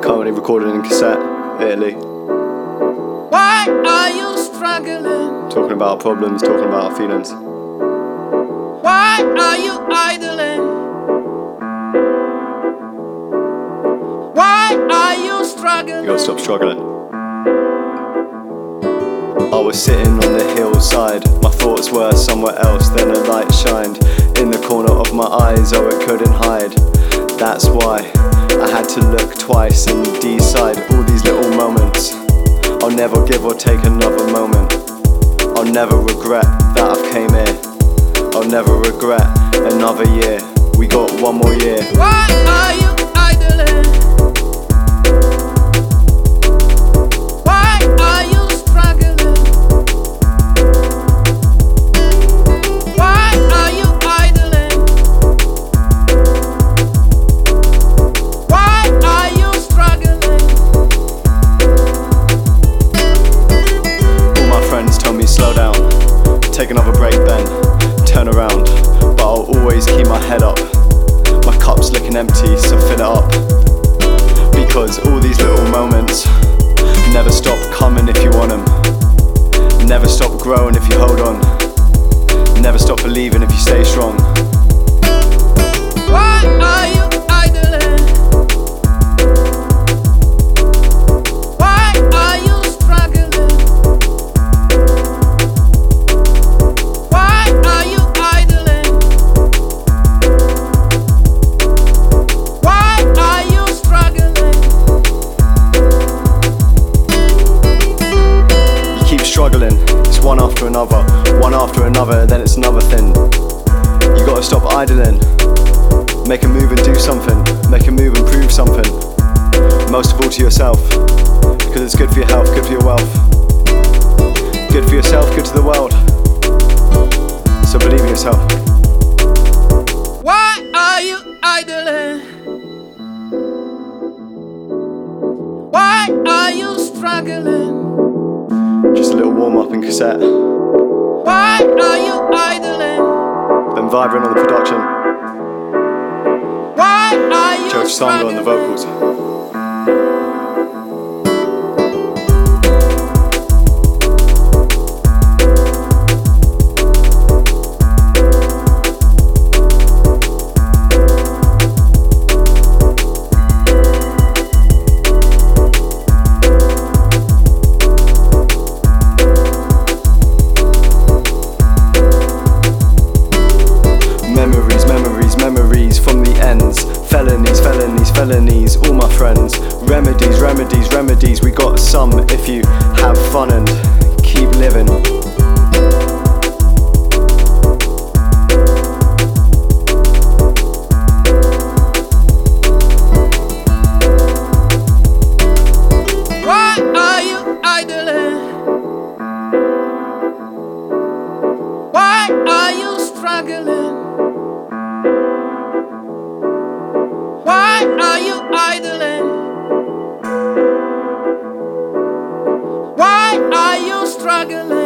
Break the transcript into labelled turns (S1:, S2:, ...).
S1: Currently recorded in cassette, Italy.
S2: Why are you struggling?
S1: Talking about our problems, talking about our feelings.
S2: Why are you idling? Why are you struggling?
S1: You gotta stop struggling. I was sitting on the hillside, my thoughts were somewhere else, then a light shined in the corner of my eyes, oh, it couldn't hide. That's why I had to look twice and decide all these little moments. I'll never give or take another moment. I'll never regret that I've came here. I'll never regret another year. We got one more year.
S2: Why are you idling?
S1: Always keep my head up. My cup's looking empty, so fill it up. Because all these little moments never stop coming if you want them. Never stop growing if you hold on. Never stop believing if you stay strong. One after another, then it's another thing. You gotta stop idling. Make a move and do something. Make a move and prove something. Most of all to yourself. Because it's good for your health, good for your wealth. Good for yourself, good to the world. So believe in yourself.
S2: Why are you idling? Why are you struggling?
S1: Just a little warm up in cassette.
S2: Why are you idling?
S1: Ben Vibrant on the production.
S2: Why are you
S1: on the vocals. Felonies, felonies, felonies, all my friends. Remedies, remedies, remedies. We got some if you have fun and keep living.
S2: Why are you idling? Why are you struggling? Are you idling? Why are you struggling?